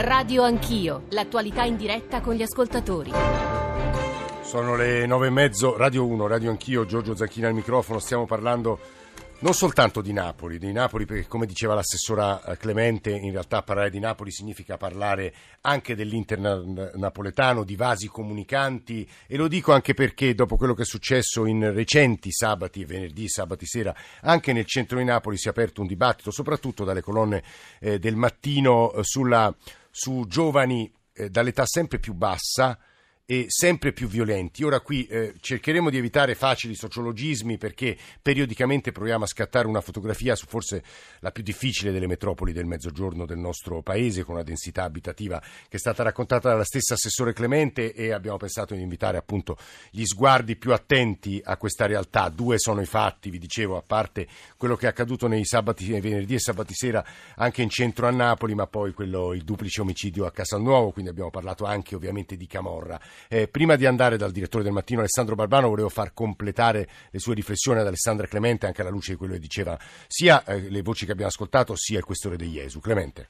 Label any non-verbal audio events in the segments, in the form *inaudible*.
Radio Anch'io, l'attualità in diretta con gli ascoltatori. Sono le nove e mezzo, Radio 1, Radio Anch'io, Giorgio Zacchina al microfono, stiamo parlando non soltanto di Napoli, di Napoli perché come diceva l'assessora eh, Clemente, in realtà parlare di Napoli significa parlare anche dell'Inter napoletano, di vasi comunicanti e lo dico anche perché dopo quello che è successo in recenti sabati, venerdì sabati sera, anche nel centro di Napoli si è aperto un dibattito, soprattutto dalle colonne eh, del mattino, eh, sulla, su giovani eh, dall'età sempre più bassa e sempre più violenti. Ora qui eh, cercheremo di evitare facili sociologismi perché periodicamente proviamo a scattare una fotografia su forse la più difficile delle metropoli del mezzogiorno del nostro paese con una densità abitativa che è stata raccontata dalla stessa assessore Clemente e abbiamo pensato di invitare appunto gli sguardi più attenti a questa realtà. Due sono i fatti, vi dicevo, a parte quello che è accaduto nei sabati, nei venerdì e sabati sera anche in centro a Napoli, ma poi quello, il duplice omicidio a Casalnuovo, quindi abbiamo parlato anche ovviamente di Camorra. Eh, prima di andare dal direttore del mattino Alessandro Barbano volevo far completare le sue riflessioni ad Alessandra Clemente anche alla luce di quello che diceva sia eh, le voci che abbiamo ascoltato sia il questore degli Jesu. Clemente.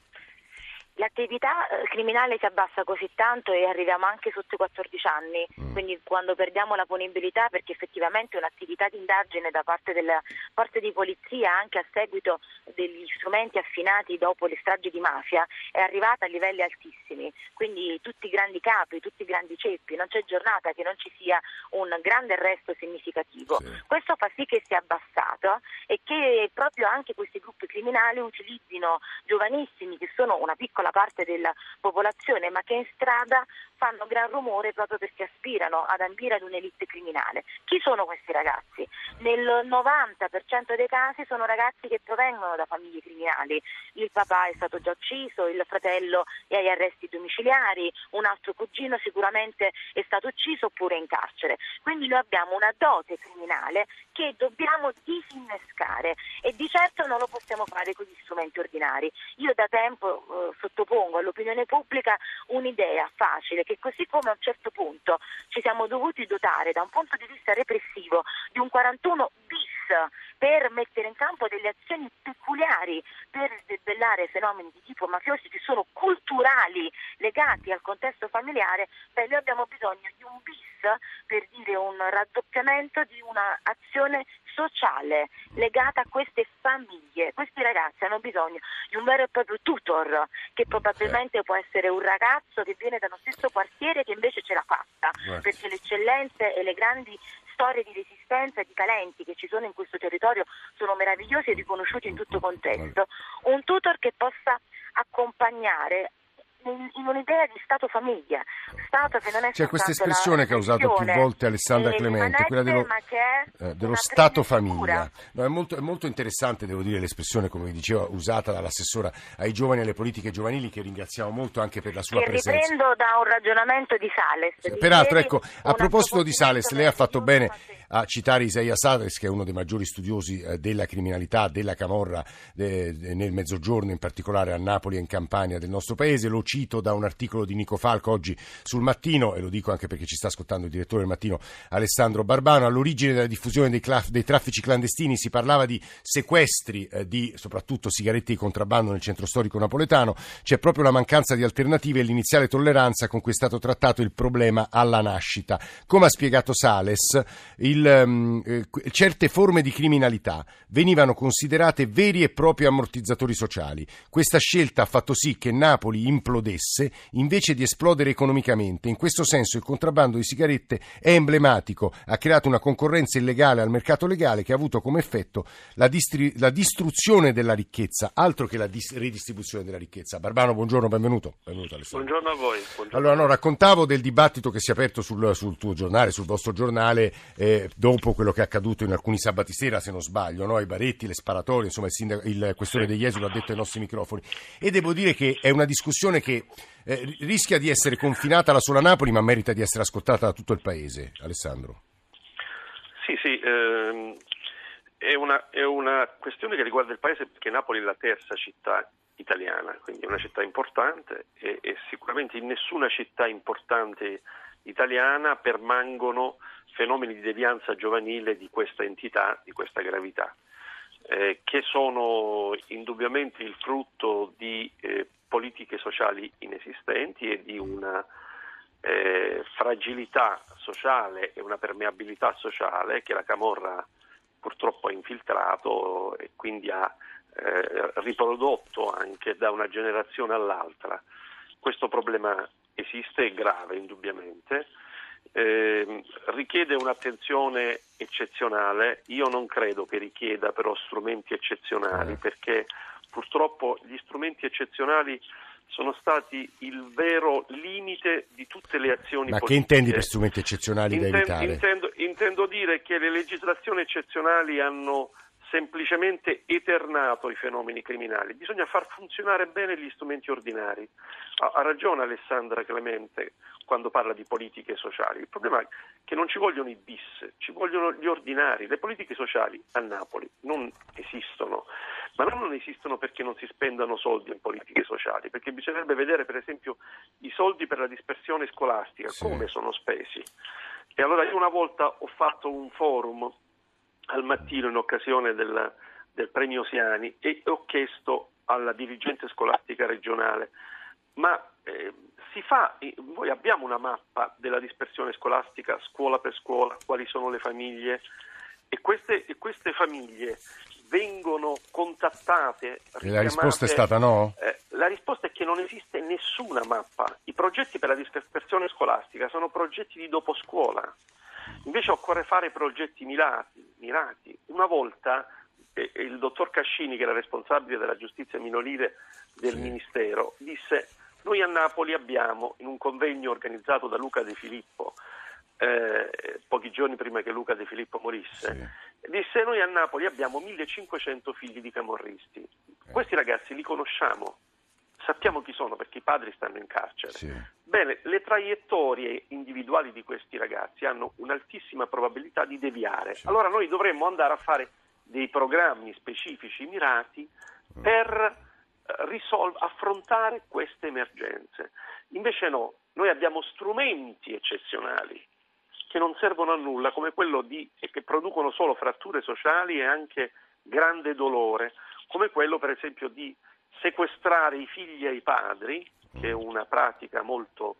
L'attività eh, criminale si abbassa così tanto e arriviamo anche sotto i 14 anni, mm. quindi quando perdiamo la punibilità perché effettivamente un'attività di indagine da parte della forze di polizia anche a seguito degli strumenti affinati dopo le stragi di mafia è arrivata a livelli altissimi, quindi tutti i grandi capi, tutti i grandi ceppi, non c'è giornata che non ci sia un grande arresto significativo. Sì. Questo fa sì che sia abbassato e che proprio anche questi gruppi criminali utilizzino giovanissimi che sono una piccola piccola parte della popolazione, ma che in strada fanno gran rumore proprio perché aspirano ad ambire ad un'elite criminale. Chi sono questi ragazzi? Nel 90% dei casi sono ragazzi che provengono da famiglie criminali. Il papà è stato già ucciso, il fratello è agli arresti domiciliari, un altro cugino sicuramente è stato ucciso oppure in carcere. Quindi noi abbiamo una dote criminale che dobbiamo disinnescare e di certo non lo possiamo fare con gli strumenti ordinari. Io da tempo eh, sottopongo all'opinione pubblica un'idea facile che così come a un certo punto ci siamo dovuti dotare da un punto di vista repressivo di un 41 bis per mettere in campo delle azioni peculiari per debellare fenomeni di tipo mafiosi che sono culturali legati al contesto familiare, beh, noi abbiamo bisogno di un bis per dire un raddoppiamento di un'azione sociale legata a queste famiglie. Questi ragazzi hanno bisogno di un vero e proprio tutor, che probabilmente può essere un ragazzo che viene dallo stesso quartiere che invece ce l'ha fatta, perché le eccellenze e le grandi storie di resistenza e di talenti che ci sono in questo territorio sono meravigliosi e riconosciuti in tutto contesto. Un tutor che possa accompagnare in un'idea di Stato-famiglia. Stato che non è C'è questa espressione che ha usato più volte Alessandra Clemente, quella dello, eh, dello Stato-famiglia. No, è, molto, è, molto, interessante, devo dire, l'espressione, come vi diceva, usata dall'assessora ai giovani e alle politiche giovanili, che ringraziamo molto anche per la sua che presenza. riprendo da un ragionamento di Sales. Peraltro, ecco, a proposito di Sales, lei ha fatto bene a citare Isaia Sales, che è uno dei maggiori studiosi eh, della criminalità, della camorra eh, nel mezzogiorno, in particolare a Napoli e in Campania del nostro paese. Lo cito da un articolo di Nico Falco oggi sul Mattino, e lo dico anche perché ci sta ascoltando il direttore del Mattino Alessandro Barbano. All'origine della diffusione dei, claf- dei traffici clandestini si parlava di sequestri eh, di soprattutto sigarette di contrabbando nel centro storico napoletano. C'è proprio la mancanza di alternative e l'iniziale tolleranza con cui è stato trattato il problema alla nascita. Come ha spiegato Sales, il um, eh, certe forme di criminalità venivano considerate veri e propri ammortizzatori sociali. Questa scelta ha fatto sì che Napoli implodesse invece di esplodere economicamente. In questo senso il contrabbando di sigarette è emblematico, ha creato una concorrenza illegale al mercato legale che ha avuto come effetto la, distri- la distruzione della ricchezza, altro che la dis- ridistribuzione della ricchezza. Barbano, buongiorno, benvenuto. benvenuto buongiorno a voi. Buongiorno. Allora, no, raccontavo del dibattito che si è aperto sul, sul tuo giornale, sul vostro giornale, eh, dopo quello che è accaduto in alcuni sabati sera, se non sbaglio, no? i baretti, le sparatorie, insomma il, sindaco, il questore degli Esuli ha detto ai nostri microfoni. E devo dire che è una discussione che eh, rischia di essere confinata alla sola Napoli, ma merita di essere ascoltata da tutto il paese. Alessandro. Sì, sì, ehm, è, una, è una questione che riguarda il paese perché Napoli è la terza città italiana, quindi è una città importante e, e sicuramente in nessuna città importante italiana permangono fenomeni di devianza giovanile di questa entità, di questa gravità, eh, che sono indubbiamente il frutto di eh, politiche sociali inesistenti e di una eh, fragilità sociale e una permeabilità sociale che la Camorra purtroppo ha infiltrato e quindi ha eh, riprodotto anche da una generazione all'altra. Questo problema esiste, è grave indubbiamente, eh, richiede un'attenzione eccezionale, io non credo che richieda però strumenti eccezionali eh. perché purtroppo gli strumenti eccezionali sono stati il vero limite di tutte le azioni Ma politiche. che intendi per strumenti eccezionali Inten- da evitare? Intendo, intendo dire che le legislazioni eccezionali hanno semplicemente eternato i fenomeni criminali, bisogna far funzionare bene gli strumenti ordinari. Ha, ha, ragione Alessandra Clemente quando parla di politiche sociali, il problema è che non ci vogliono i bis, ci vogliono gli ordinari, le politiche sociali a Napoli non esistono, ma non esistono perché non si spendano soldi in politiche sociali, perché bisognerebbe vedere per esempio i soldi per la dispersione scolastica, sì. come sono spesi. E allora io una volta ho fatto un forum al mattino in occasione del, del premio Siani e ho chiesto alla dirigente scolastica regionale ma eh, si fa, noi abbiamo una mappa della dispersione scolastica scuola per scuola, quali sono le famiglie e queste, e queste famiglie vengono contattate. La risposta è stata no? Eh, la risposta è che non esiste nessuna mappa. I progetti per la dispersione scolastica sono progetti di dopo scuola. Invece occorre fare progetti mirati. mirati. Una volta eh, il dottor Cascini, che era responsabile della giustizia minorile del sì. Ministero, disse noi a Napoli abbiamo, in un convegno organizzato da Luca De Filippo, eh, pochi giorni prima che Luca De Filippo morisse, sì. Disse noi a Napoli abbiamo 1500 figli di camorristi. Questi ragazzi li conosciamo, sappiamo chi sono perché i padri stanno in carcere. Sì. Bene, le traiettorie individuali di questi ragazzi hanno un'altissima probabilità di deviare. Sì. Allora noi dovremmo andare a fare dei programmi specifici mirati mm. per eh, risol- affrontare queste emergenze. Invece no, noi abbiamo strumenti eccezionali che non servono a nulla, come quello di, e che producono solo fratture sociali e anche grande dolore, come quello per esempio di sequestrare i figli ai padri, che è una pratica molto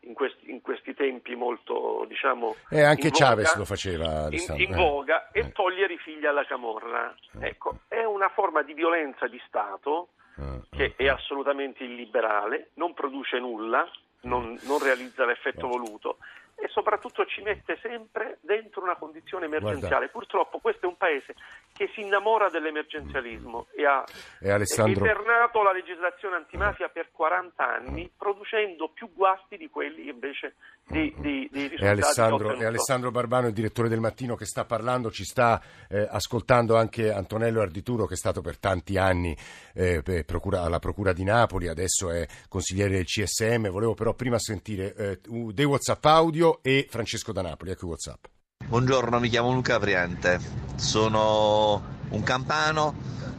in questi, in questi, tempi molto diciamo e eh, anche in Chavez voga, lo faceva in, in voga eh. e togliere i figli alla camorra eh. ecco è una forma di violenza di Stato eh. che è assolutamente illiberale non produce nulla non, non realizza l'effetto voluto e soprattutto ci mette sempre dentro una condizione emergenziale. Guarda. Purtroppo questo è un paese che si innamora dell'emergenzialismo e ha e Alessandro... eternato la legislazione antimafia per 40 anni, producendo più guasti di quelli invece di, di, di risultati e Alessandro, e Alessandro Barbano, il direttore del Mattino che sta parlando, ci sta eh, ascoltando anche Antonello Ardituro che è stato per tanti anni eh, procura, alla Procura di Napoli, adesso è consigliere del CSM. Volevo però prima sentire eh, dei WhatsApp audio e Francesco da Napoli. Ecco WhatsApp. Buongiorno, mi chiamo Luca Priente, sono un campano,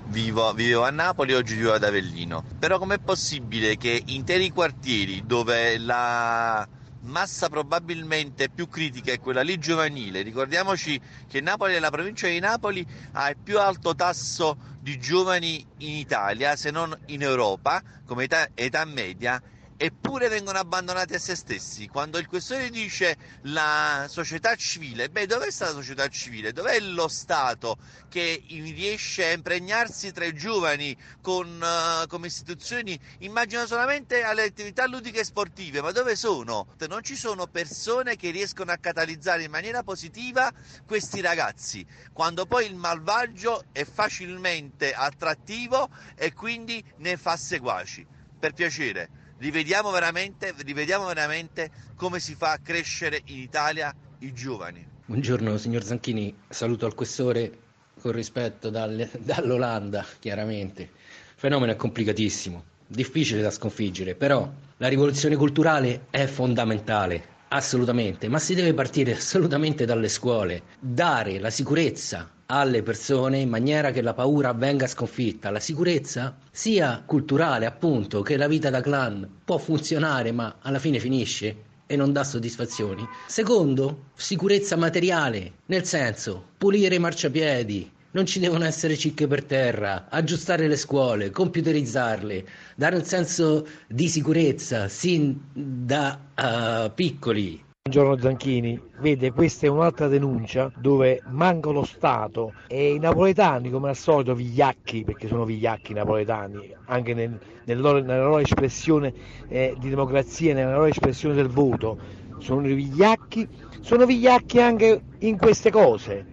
vivo, vivo, a Napoli e oggi vivo ad Avellino. Però com'è possibile che interi quartieri dove la massa probabilmente più critica è quella lì giovanile, ricordiamoci che Napoli è la provincia di Napoli ha il più alto tasso di giovani in Italia, se non in Europa, come età, età media, eppure vengono abbandonati a se stessi. Quando il questore dice la società civile, beh, dov'è sta la società civile? Dov'è lo Stato che riesce a impregnarsi tra i giovani con, uh, come istituzioni? Immagino solamente alle attività ludiche e sportive, ma dove sono? Non ci sono persone che riescono a catalizzare in maniera positiva questi ragazzi, quando poi il malvagio è facilmente attrattivo e quindi ne fa seguaci. Per piacere rivediamo veramente, rivediamo veramente come si fa a crescere in Italia i giovani. Buongiorno signor Zanchini, saluto al questore con rispetto dalle, dall'Olanda, chiaramente. Il fenomeno è complicatissimo, difficile da sconfiggere, però la rivoluzione culturale è fondamentale, assolutamente, ma si deve partire *laughs* assolutamente dalle scuole, dare la sicurezza alle persone in maniera che la paura venga sconfitta. La sicurezza sia culturale, appunto, che la vita da clan può funzionare ma alla fine finisce e non dà soddisfazioni. Secondo, sicurezza materiale, nel senso pulire i marciapiedi, non ci devono essere cicche per terra, aggiustare le scuole, computerizzarle, dare un senso di sicurezza sin da uh, piccoli. Buongiorno Zanchini, vede questa è un'altra denuncia dove manca lo Stato e i napoletani come al solito vigliacchi, perché sono vigliacchi i napoletani, anche nel, nel loro, nella loro espressione eh, di democrazia, nella loro espressione del voto, sono vigliacchi, sono vigliacchi anche in queste cose.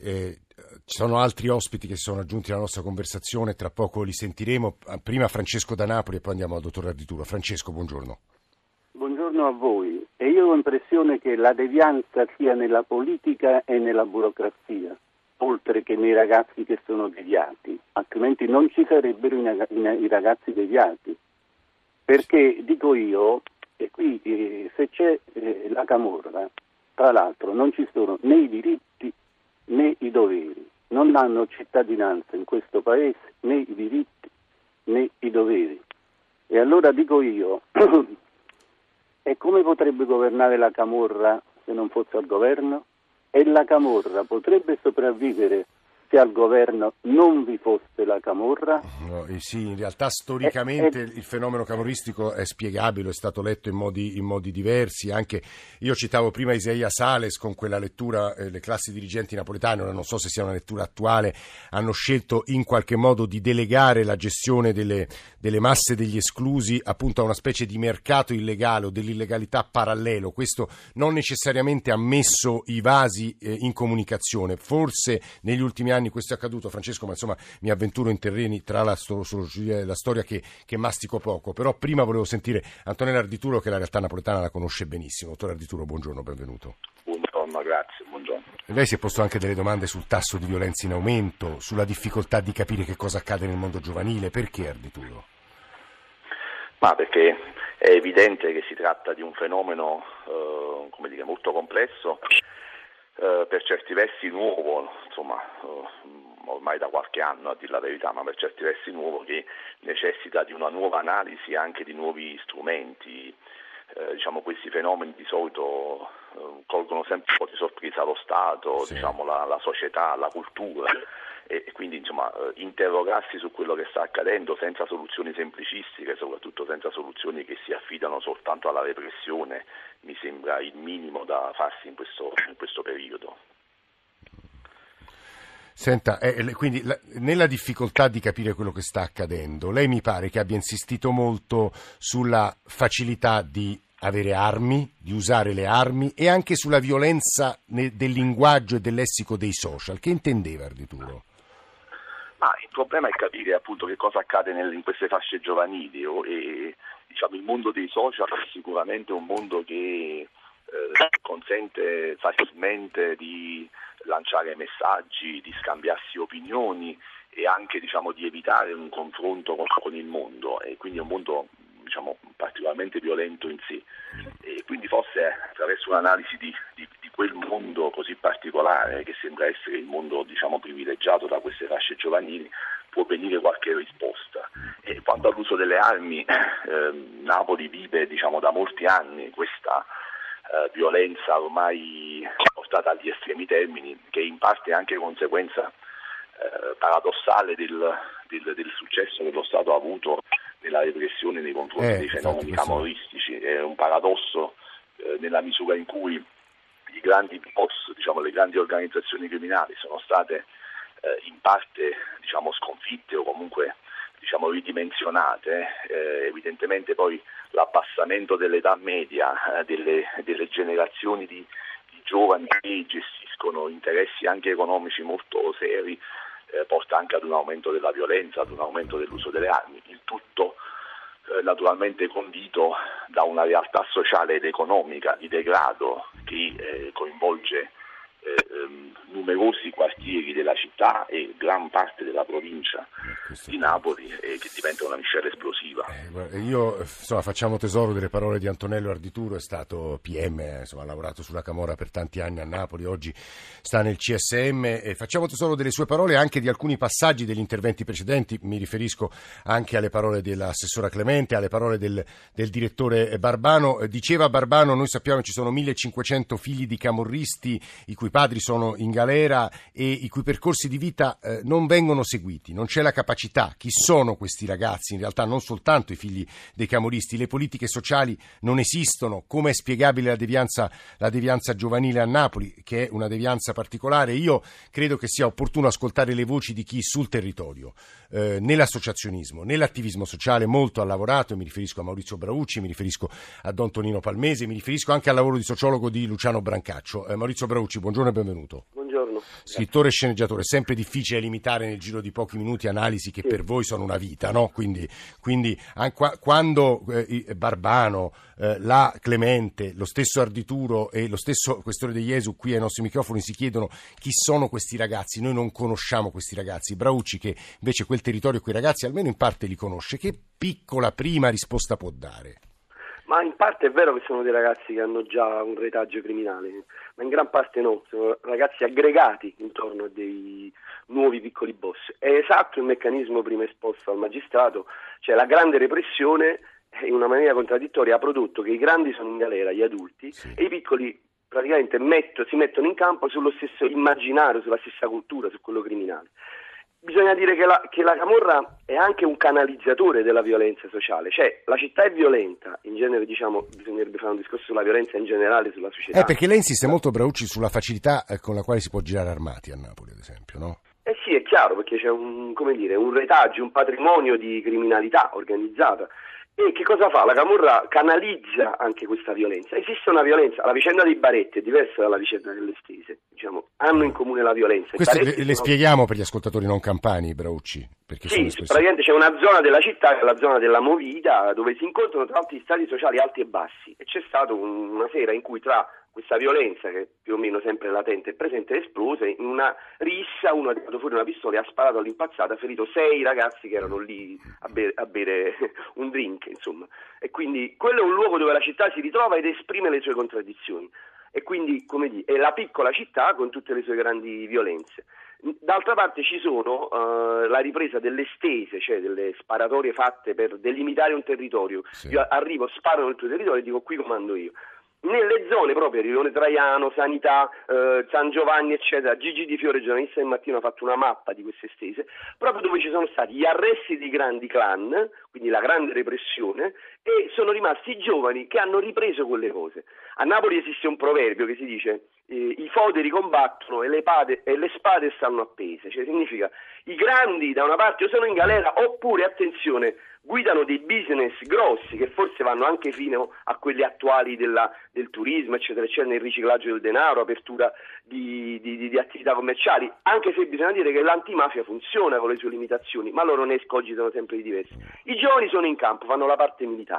Eh, ci sono altri ospiti che sono aggiunti alla nostra conversazione, tra poco li sentiremo. Prima Francesco da Napoli e poi andiamo al dottor Ardituro. Francesco, buongiorno. Buongiorno a voi. E io ho l'impressione che la devianza sia nella politica e nella burocrazia, oltre che nei ragazzi che sono deviati, altrimenti non ci sarebbero i ragazzi deviati. Perché dico io, e qui eh, se c'è eh, la camorra, tra l'altro non ci sono né i diritti né i doveri non hanno cittadinanza in questo paese né i diritti né i doveri. E allora dico io, *clears throat* e come potrebbe governare la Camorra se non fosse al governo? E la Camorra potrebbe sopravvivere se al governo non vi fosse la camorra? No, eh, sì, in realtà storicamente eh, eh, il fenomeno camorristico è spiegabile, è stato letto in modi, in modi diversi. Anche io citavo prima Isaia Sales con quella lettura, eh, le classi dirigenti napoletane, ora non so se sia una lettura attuale, hanno scelto in qualche modo di delegare la gestione delle, delle masse degli esclusi appunto a una specie di mercato illegale o dell'illegalità parallelo. Questo non necessariamente ha messo i vasi eh, in comunicazione. Forse negli ultimi anni questo è accaduto, Francesco, ma insomma mi avventuro in terreni tra la, sociologia e la storia che, che, mastico poco. Però prima volevo sentire Antonella Ardituro che la realtà napoletana la conosce benissimo. Dottor Ardituro, buongiorno, benvenuto. Buongiorno, grazie, buongiorno. Lei si è posto anche delle domande sul tasso di violenza in aumento, sulla difficoltà di capire che cosa accade nel mondo giovanile. Perché Ardituro? Ma perché è evidente che si tratta di un fenomeno eh, come dire, molto complesso eh, per certi versi nuovo, insomma, eh, ormai da qualche anno a dire la verità, ma per certi versi nuovo che necessita di una nuova analisi anche di nuovi strumenti. Eh, diciamo, questi fenomeni di solito eh, colgono sempre un po' di sorpresa lo Stato, sì. diciamo, la, la società, la cultura e quindi insomma, eh, interrogarsi su quello che sta accadendo senza soluzioni semplicistiche, soprattutto senza soluzioni che si affidano soltanto alla repressione, mi sembra il minimo da farsi in questo, in questo periodo. Senta, eh, quindi la, nella difficoltà di capire quello che sta accadendo, lei mi pare che abbia insistito molto sulla facilità di avere armi, di usare le armi e anche sulla violenza del linguaggio e del lessico dei social. Che intendeva Ardituro? Ma il problema è capire appunto che cosa accade nel, in queste fasce giovanili e diciamo, il mondo dei social è sicuramente un mondo che eh, consente facilmente di lanciare messaggi, di scambiarsi opinioni e anche diciamo, di evitare un confronto con, con il mondo. E quindi è un mondo diciamo, particolarmente violento in sé e quindi forse attraverso un'analisi di, di, di, quel mondo così particolare che sembra essere il mondo diciamo, privilegiato da queste fasce giovanili può venire qualche risposta. E quanto all'uso delle armi, *clears throat* eh, Napoli vive diciamo, da molti anni questa eh, violenza ormai portata agli estremi termini che in parte è anche conseguenza eh, paradossale del, del, del, successo che lo Stato ha avuto nella repressione nei confronti eh, dei fenomeni camorristici. È un paradosso eh, nella misura in cui i grandi boss, diciamo, le grandi organizzazioni criminali sono state eh, in parte diciamo, sconfitte o comunque diciamo, ridimensionate. Eh, evidentemente poi l'abbassamento dell'età media eh, delle, delle, generazioni di, di giovani che gestiscono interessi anche economici molto seri eh, porta anche ad un aumento della violenza, ad un aumento dell'uso delle armi, il tutto eh, naturalmente condito da una realtà sociale ed economica di degrado che eh, coinvolge ehm, numerosi quartieri della città e gran parte della provincia di Napoli e che diventa una miscela esplosiva. Eh, io, insomma, facciamo tesoro delle parole di Antonello Ardituro, è stato PM, insomma, ha lavorato sulla Camorra per tanti anni a Napoli, oggi sta nel CSM e facciamo tesoro delle sue parole e anche di alcuni passaggi degli interventi precedenti, mi riferisco anche alle parole dell'assessora Clemente, alle parole del, del direttore Barbano. Diceva Barbano, noi sappiamo che ci sono 1500 figli di camorristi i cui padri sono in galera e i cui percorsi di vita eh, non vengono seguiti, non c'è la capacità. Chi sono questi ragazzi? In realtà non soltanto i figli dei camoristi, le politiche sociali non esistono, come è spiegabile la devianza, la devianza giovanile a Napoli, che è una devianza particolare. Io credo che sia opportuno ascoltare le voci di chi sul territorio, eh, nell'associazionismo, nell'attivismo sociale molto ha lavorato, mi riferisco a Maurizio Braucci, mi riferisco a Don Tonino Palmese, mi riferisco anche al lavoro di sociologo di Luciano Brancaccio. Eh, Maurizio Braucci, buongiorno e benvenuto. Buongiorno. Scrittore e sceneggiatore, è sempre difficile limitare nel giro di pochi minuti analisi che Sì. per voi sono una vita, no? Quindi, quindi an- qua- quando eh, Barbano, eh, la Clemente, lo stesso Ardituro e lo stesso Questore degli Jesu qui ai nostri microfoni si chiedono chi sono questi ragazzi, noi non conosciamo questi ragazzi. Braucci, che invece quel territorio e quei ragazzi almeno in parte li conosce, che piccola prima risposta può dare? Ma in parte è vero che sono dei ragazzi che hanno già un retaggio criminale, ma in gran parte no, sono ragazzi aggregati intorno a dei nuovi piccoli boss. È esatto il meccanismo prima esposto al magistrato, cioè la grande repressione in una maniera contraddittoria ha prodotto che i grandi sono in galera, gli adulti, Sì. e i piccoli praticamente metto- si mettono in campo sullo stesso immaginario, sulla stessa cultura, su quello criminale. Bisogna dire che la, che la Camorra è anche un canalizzatore della violenza sociale, cioè la città è violenta, in genere diciamo bisognerebbe fare un discorso sulla violenza in generale sulla società. Eh, perché lei insiste molto, Braucci, sulla facilità eh, con la quale si può girare armati a Napoli, ad esempio, no? Eh sì, è chiaro, perché c'è un, come dire, un retaggio, un patrimonio di criminalità organizzata. E che cosa fa? La Camorra canalizza anche questa violenza. Esiste una violenza, la vicenda dei Baretti è diversa dalla vicenda delle Stese, diciamo, hanno in comune la violenza. I Questo le, le sono- spieghiamo per gli ascoltatori non campani, Braucci, perché Sì, praticamente c'è una zona della città che è la zona della Movida dove si incontrano tra l'altro gli stati sociali alti e bassi e c'è stata un- una sera in cui tra questa violenza che è più o meno sempre latente e presente è esplosa in una rissa uno ha tirato fuori una pistola e ha sparato all'impazzata ha ferito sei ragazzi che erano lì a bere, a bere *laughs* un drink insomma e quindi quello è un luogo dove la città si ritrova ed esprime le sue contraddizioni e quindi come dire, è la piccola città con tutte le sue grandi violenze. D'altra parte ci sono eh, la ripresa delle stese, cioè delle sparatorie fatte per delimitare un territorio. Sì. Io arrivo, sparo nel tuo territorio e dico qui comando io. Nelle zone proprio, Rione Traiano, Sanità, eh, San Giovanni, eccetera, Gigi Di Fiore, giornalista del mattino, ha fatto una mappa di queste stese, proprio dove ci sono stati gli arresti di grandi clan, quindi la grande repressione, e sono rimasti i giovani che hanno ripreso quelle cose. A Napoli esiste un proverbio che si dice eh, i foderi combattono e le, pade- e le spade stanno appese, cioè significa i grandi da una parte o sono in galera oppure, attenzione, guidano dei business grossi che forse vanno anche fino a quelli attuali della- del turismo, eccetera, eccetera, nel riciclaggio del denaro, apertura di, di- di- di attività commerciali, anche se bisogna dire che l'antimafia funziona con le sue limitazioni, ma loro ne escogitano sempre di diversi. I giovani sono in campo, fanno la parte militare.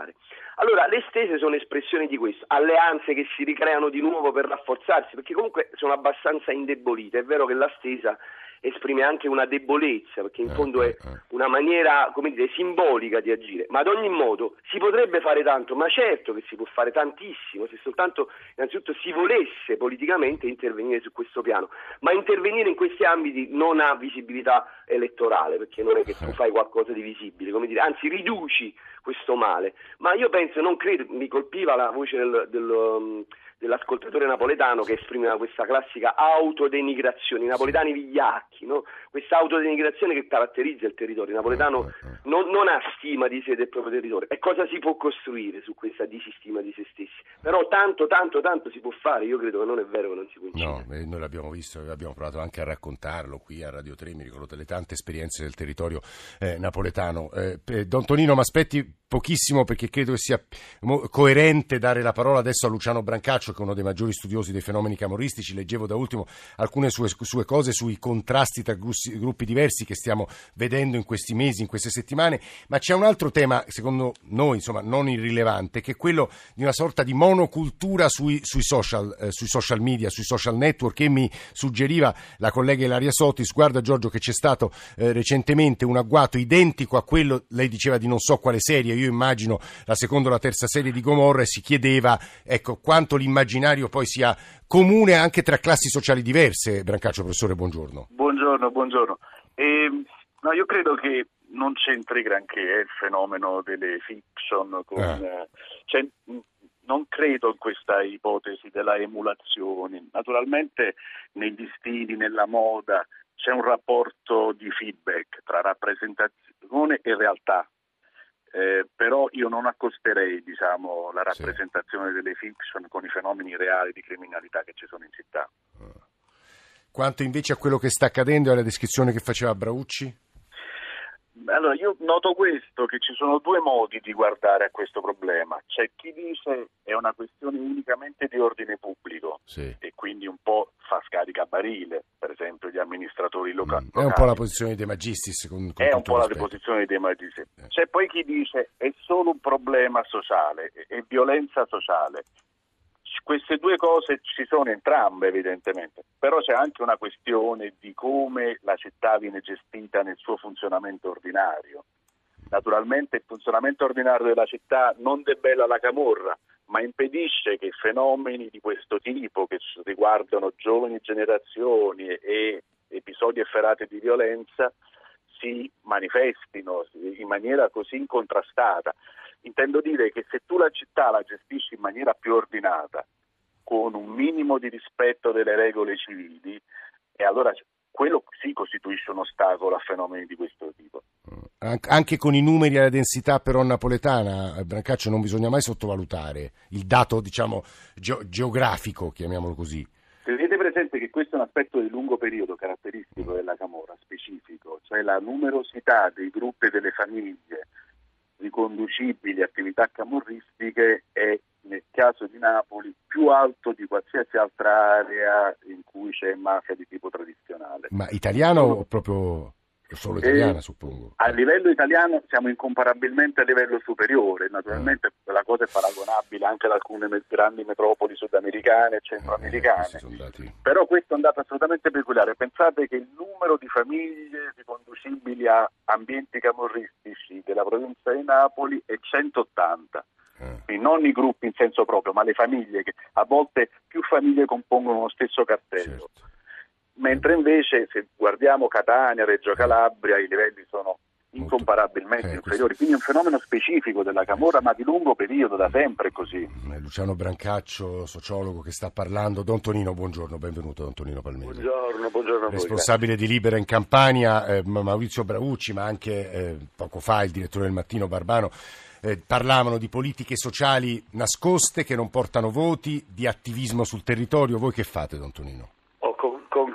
Allora, le stese sono espressioni di questo, alleanze che si ricreano di nuovo per rafforzarsi, perché comunque sono abbastanza indebolite. È vero che la stesa esprime anche una debolezza, perché in Eh, fondo è eh, eh. una maniera, come dire, simbolica di agire. Ma ad ogni modo si potrebbe fare tanto, ma certo che si può fare tantissimo, se soltanto innanzitutto si volesse politicamente intervenire su questo piano. Ma intervenire in questi ambiti non ha visibilità elettorale, perché non è che tu fai qualcosa di visibile, come dire, anzi riduci questo male. Ma io penso, non credo, mi colpiva la voce del, del, um, dell'ascoltatore napoletano che esprimeva questa classica autodenigrazione, i napoletani vigliacchi, no? questa autodenigrazione che caratterizza il territorio. Il napoletano non, non ha stima di sé del proprio territorio. E cosa si può costruire su questa disistima di se stessi? Però tanto, tanto, tanto si può fare, io credo che non è vero che non si può. No, noi l'abbiamo visto, abbiamo provato anche a raccontarlo qui a Radio 3, mi ricordo delle tante esperienze del territorio eh, napoletano. Eh, eh, Don Tonino, mi aspetti pochissimo perché credo che sia coerente dare la parola adesso a Luciano Brancaccio, che è uno dei maggiori studiosi dei fenomeni camorristici. Leggevo da ultimo alcune sue, sue cose sui contrasti tra grussi- gruppi diversi che stiamo vedendo in questi mesi, in queste settimane, ma c'è un altro tema, secondo noi, insomma, non irrilevante, che è quello di una sorta di monocultura sui, sui social, eh, sui social media, sui social network che mi suggeriva la collega Ilaria Sotis. Guarda Giorgio che c'è stato eh, recentemente un agguato identico a quello, lei diceva di non so quale serie, io immagino la seconda o la terza serie di Gomorra e si chiedeva ecco, quanto l'immaginario poi sia comune anche tra classi sociali diverse. Brancaccio, professore, buongiorno. Buongiorno, buongiorno. Ehm, no, io credo che non c'entri granché eh, il fenomeno delle fiction con... Ah. eh, cioè, non credo in questa ipotesi della emulazione. Naturalmente negli stili, nella moda c'è un rapporto di feedback tra rappresentazione e realtà. Eh, però io non accosterei diciamo, la rappresentazione sì. delle fiction con i fenomeni reali di criminalità che ci sono in città. Quanto invece a quello che sta accadendo e alla descrizione che faceva Braucci? Allora, io noto questo, che ci sono due modi di guardare a questo problema. C'è chi dice è una questione unicamente di ordine pubblico sì. e quindi un po' fa scarica a barile, per esempio gli amministratori locali. Mm, è un po' la posizione dei Magistris. Con, con è un po' rispetto. la posizione dei Magistris. Eh. C'è poi chi dice è solo un problema sociale, è violenza sociale queste due cose ci sono entrambe evidentemente, però c'è anche una questione di come la città viene gestita nel suo funzionamento ordinario. Naturalmente il funzionamento ordinario della città non debella la camorra, ma impedisce che fenomeni di questo tipo, che riguardano giovani generazioni e episodi efferati di violenza, si manifestino in maniera così incontrastata. Intendo dire che se tu la città la gestisci in maniera più ordinata, con un minimo di rispetto delle regole civili, e allora quello sì costituisce un ostacolo a fenomeni di questo tipo. Anche con i numeri e la densità però napoletana, Brancaccio, non bisogna mai sottovalutare il dato diciamo, ge- geografico, chiamiamolo così. Tenete presente che questo è un aspetto di lungo periodo caratteristico della Camorra, specifico, cioè la numerosità dei gruppi e delle famiglie riconducibili attività camorristiche è nel caso di Napoli più alto di qualsiasi altra area in cui c'è mafia di tipo tradizionale. Ma italiano o proprio solo italiana, suppongo? A livello italiano siamo incomparabilmente a livello superiore, naturalmente ah. la cosa è paragonabile anche ad alcune grandi metropoli sudamericane e centroamericane, eh, però questo è un dato assolutamente peculiare. Pensate che il numero di famiglie riconducibili a ambienti camorristici della provincia di Napoli è 180 eh. non i gruppi in senso proprio, ma le famiglie, che a volte più famiglie compongono lo stesso cartello. Certo. Mentre invece se guardiamo Catania, Reggio. Calabria, i livelli sono incomparabilmente eh, inferiori, quindi è un fenomeno specifico della Camorra ma di lungo periodo, da sempre così. Eh, Luciano Brancaccio, sociologo che sta parlando, Don Tonino, buongiorno, benvenuto Don Tonino Palmese. Buongiorno, buongiorno a voi. Responsabile di Libera in Campania, eh, Maurizio Braucci, ma anche eh, poco fa il direttore del Mattino Barbano eh, parlavano di politiche sociali nascoste che non portano voti, di attivismo sul territorio. Voi che fate, Don Tonino?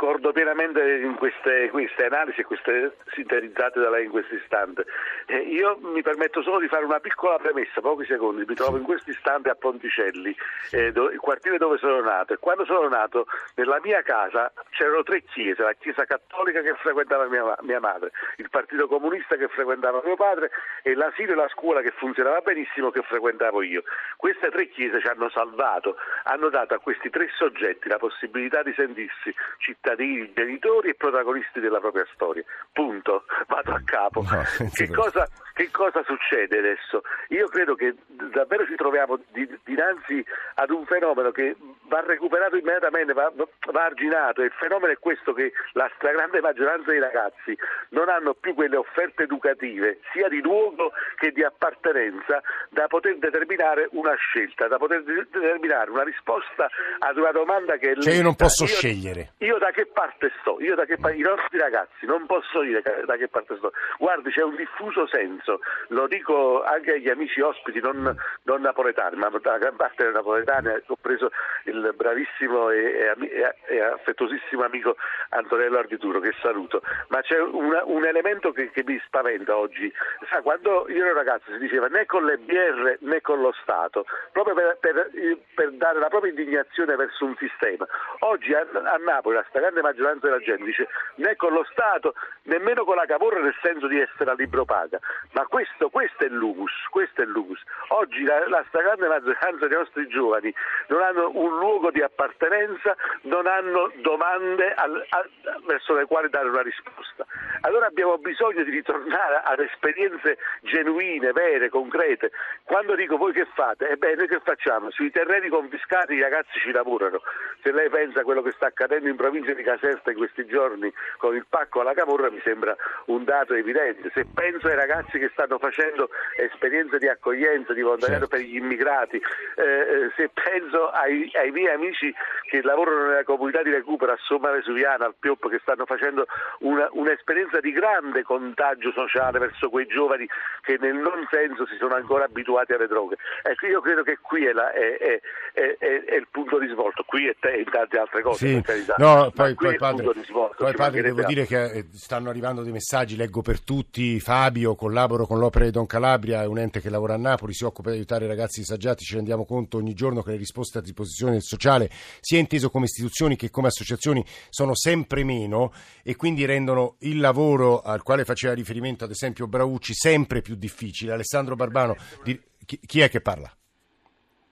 Concordo pienamente in queste, queste, analisi queste sintetizzate da lei in questo istante. Eh, io mi permetto solo di fare una piccola premessa, pochi secondi. Mi trovo in questo istante a Ponticelli, eh, do, il quartiere dove sono nato. E quando sono nato, nella mia casa c'erano tre chiese: la chiesa cattolica che frequentava mia, mia madre, il partito comunista che frequentava mio padre e l'asilo e la scuola che funzionava benissimo che frequentavo io. Queste tre chiese ci hanno salvato, hanno dato a questi tre soggetti la possibilità di sentirsi cittadini, genitori e protagonisti della propria storia. Punto. Vado a capo. No, *laughs* che, cosa, che, cosa, succede adesso? Io credo che davvero ci troviamo di, dinanzi ad un fenomeno che va recuperato immediatamente, va, va arginato. Il fenomeno è questo che la stragrande maggioranza dei ragazzi non hanno più quelle offerte educative, sia di luogo che di appartenenza, da poter determinare una scelta, da poter determinare una risposta ad una domanda che. Cioè io non posso io, scegliere. Io da che parte sto? Io da che parte, I nostri ragazzi non posso dire da che parte sto. Guardi, c'è un diffuso senso, lo dico anche agli amici ospiti non, non napoletani, ma da gran parte dei napoletani, ho preso il bravissimo e, e, e affettuosissimo amico Antonello Ardituro, che saluto, ma c'è una, un elemento che, che, mi spaventa oggi. Sa, quando io ero ragazzo si diceva né con le BR né con lo Stato, proprio per, per, per dare la propria indignazione verso un sistema. Oggi a, a Napoli la stragrande maggioranza della gente dice né con lo Stato, nemmeno con la Cavour nel senso di essere a libro paga, ma questo, questo è l'umus, questo è l'umus. Oggi la, la stragrande maggioranza dei nostri giovani non hanno un luogo di appartenenza, non hanno domande al, a, verso le quali dare una risposta. Allora abbiamo bisogno di ritornare ad esperienze genuine, vere, concrete. Quando dico voi che fate? Ebbene, noi che facciamo? Sui terreni confiscati i ragazzi ci lavorano. Se lei pensa a quello che sta accadendo in provincia di Caserta in questi giorni con il pacco alla Camorra mi sembra un dato evidente. Se penso ai ragazzi che stanno facendo esperienze di accoglienza, di volontariato Certo. per gli immigrati, eh, eh, se penso ai, ai miei amici che lavorano nella comunità di recupero a Somma Vesuviana, al Pioppo, che stanno facendo una- un'esperienza di grande contagio sociale verso quei giovani che nel non senso si sono ancora abituati alle droghe. Ecco, io credo che qui è, la- è- è- è- il punto di svolto, qui e, tante altre cose, Sì, per carità. no, poi, poi padre, svolto, poi padre, devo dire che eh, stanno arrivando dei messaggi, leggo per tutti, Fabio, collaboro con l'Opera di Don Calabria, è un ente che lavora a Napoli, si occupa di aiutare i ragazzi disagiati, ci rendiamo conto ogni giorno che le risposte a disposizione del sociale, sia inteso come istituzioni che come associazioni, sono sempre meno e quindi rendono il lavoro al quale faceva riferimento ad esempio Braucci sempre più difficile. Alessandro Barbano, di- chi, è che parla?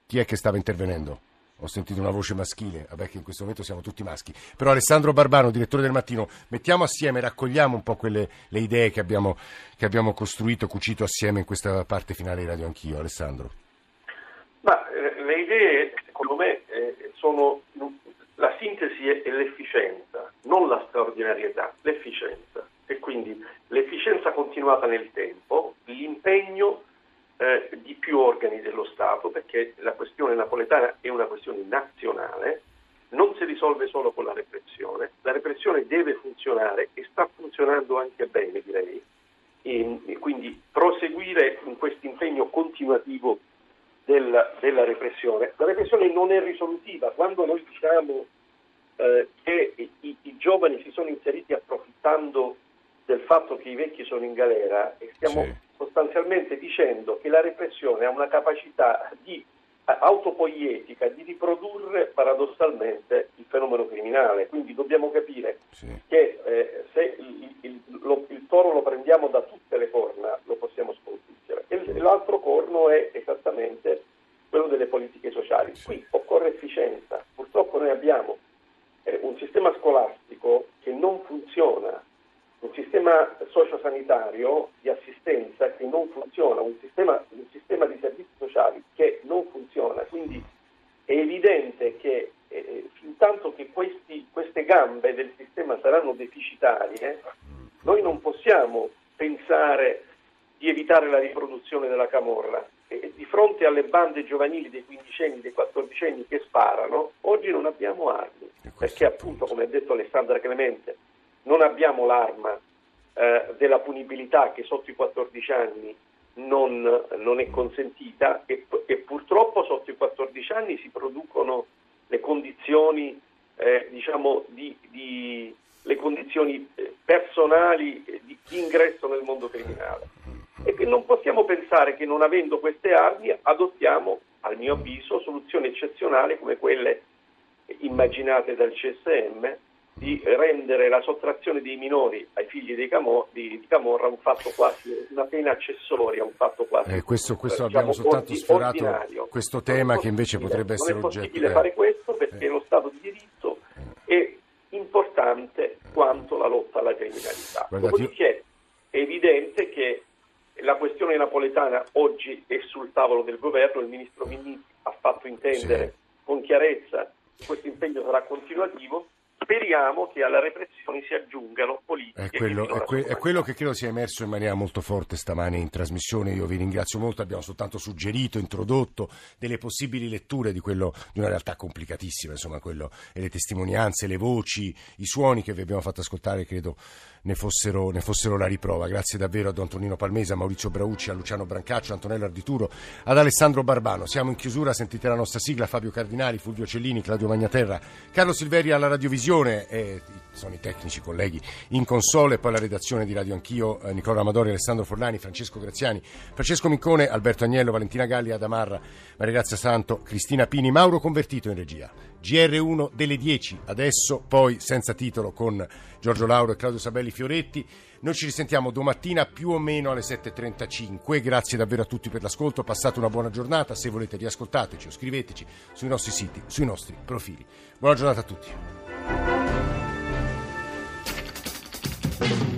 Chi è che stava intervenendo? Ho sentito una voce maschile, vabbè che in questo momento siamo tutti maschi. Però Alessandro Barbano, direttore del Mattino, mettiamo assieme, raccogliamo un po' quelle le idee che abbiamo, che abbiamo costruito, cucito assieme in questa parte finale di Radio Anch'io. Alessandro. Ma eh, le idee, secondo me, eh, sono la sintesi è l'efficienza, non la straordinarietà, l'efficienza. E quindi l'efficienza continuata nel tempo, l'impegno eh, di più organi dello Stato, perché la questione napoletana è una questione nazionale, non si risolve solo con la repressione, la repressione deve funzionare e sta funzionando anche bene, direi. E, e quindi proseguire in questo impegno continuativo della, della repressione. La repressione non è risolutiva. Quando noi diciamo eh, che i, i giovani si sono inseriti approfittando del fatto che i vecchi sono in galera e stiamo Sì. Sostanzialmente dicendo che la repressione ha una capacità di eh, autopoietica di riprodurre paradossalmente il fenomeno criminale. Quindi dobbiamo capire Sì. che eh, se il, il- lo- il toro lo prendiamo da tutte le corna lo possiamo sconfiggere. E l'altro corno è esattamente quello delle politiche sociali. Qui occorre efficienza. Purtroppo noi abbiamo eh, un sistema scolastico che non funziona, un sistema sociosanitario di assistenza che non funziona, un sistema, un sistema di servizi sociali che non funziona. Quindi è evidente che eh, fin tanto che questi- queste gambe del sistema saranno deficitarie, noi non possiamo pensare di evitare la riproduzione della camorra. E di fronte alle bande giovanili dei quindicenni, dei quattordicenni che sparano, oggi non abbiamo armi, perché appunto, come ha detto Alessandra Clemente, non abbiamo l'arma eh, della punibilità che sotto i 14 anni non, non è consentita e, e purtroppo sotto i 14 anni si producono le condizioni, eh, diciamo, di, di- le condizioni eh, personali eh, di, ingresso nel mondo criminale. E che non possiamo pensare che non avendo queste armi adottiamo, al mio avviso, soluzioni eccezionali come quelle immaginate dal CSM di rendere la sottrazione dei minori ai figli dei Camo- di, di Camorra un fatto quasi una pena accessoria, un fatto quasi Eh, questo questo eh, abbiamo diciamo, soltanto ordi- sfiorato ordinario. questo tema che invece potrebbe essere Non è oggetto. possibile eh. fare questo perché lo Stato di diritto è importante quanto la lotta alla criminalità. Guardate, Dopodiché è evidente che la questione napoletana oggi è sul tavolo del governo, il ministro Minniti ha fatto intendere con chiarezza che questo impegno sarà continuativo. Speriamo che alla repressione si aggiungano politiche. È che quello, finora è que- è quello che credo sia emerso in maniera molto forte stamane in trasmissione. Io vi ringrazio molto. Abbiamo soltanto suggerito, introdotto delle possibili letture di, quello, di una realtà complicatissima, insomma, quello, e le testimonianze, le voci, i suoni che vi abbiamo fatto ascoltare, credo ne fossero, ne fossero la riprova. Grazie davvero ad Antonino Palmese, a Maurizio Braucci, a Luciano Brancaccio, a Antonello Ardituro, ad Alessandro Barbano. Siamo in chiusura, sentite la nostra sigla, Fabio Cardinali, Fulvio Cellini, Claudio Magnaterra, Carlo Silveri alla radiovisione, e sono i tecnici colleghi in console, e poi la redazione di Radio Anch'io, eh, Nicola Amadori, Alessandro Forlani, Francesco Graziani, Francesco Miccone, Alberto Agnello, Valentina Galli, Adamarra, Maria Grazia Santo, Cristina Pini, Mauro Convertito in regia. GR1 delle 10, adesso poi senza titolo con Giorgio Lauro e Claudio Sabelli Fioretti. Noi ci risentiamo domattina più o meno alle 7.35. Grazie davvero a tutti per l'ascolto, passate una buona giornata. Se volete riascoltateci o scriveteci sui nostri siti, sui nostri profili. Buona giornata a tutti. Thank you.